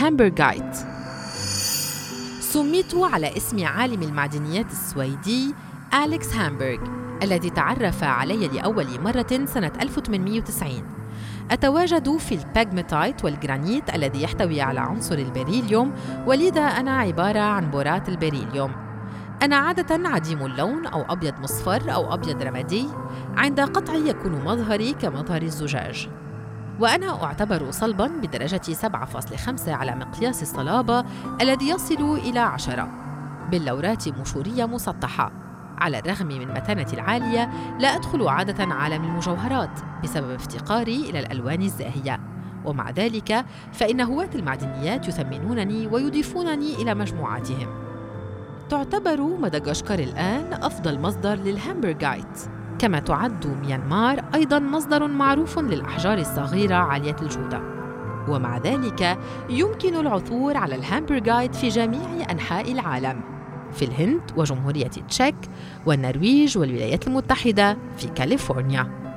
الهامبرغايت سميت على اسم عالم المعدنيات السويدي أليكس هامبرغ الذي تعرف علي لأول مرة سنة 1890 أتواجد في الباجمتايت والجرانيت الذي يحتوي على عنصر البريليوم ولذا أنا عبارة عن بورات البريليوم. أنا عادة عديم اللون أو أبيض مصفر أو أبيض رمادي. عند قطعي يكون مظهري كمظهر الزجاج. وأنا أعتبر صلبا بدرجة 7.5 على مقياس الصلابة الذي يصل إلى 10 باللورات منشورية مسطحة. على الرغم من متانتي العالية لا أدخل عادة عالم المجوهرات بسبب افتقاري إلى الألوان الزاهية. ومع ذلك فإن هواة المعدنيات يثمنونني ويضيفونني إلى مجموعاتهم. تعتبر مدغشقر الآن أفضل مصدر للهامبرغايت. كما تعد ميانمار أيضا مصدر معروف للأحجار الصغيرة عالية الجودة. ومع ذلك يمكن العثور على الهامبرغايت في جميع أنحاء العالم في الهند وجمهورية تشيك والنرويج والولايات المتحدة في كاليفورنيا.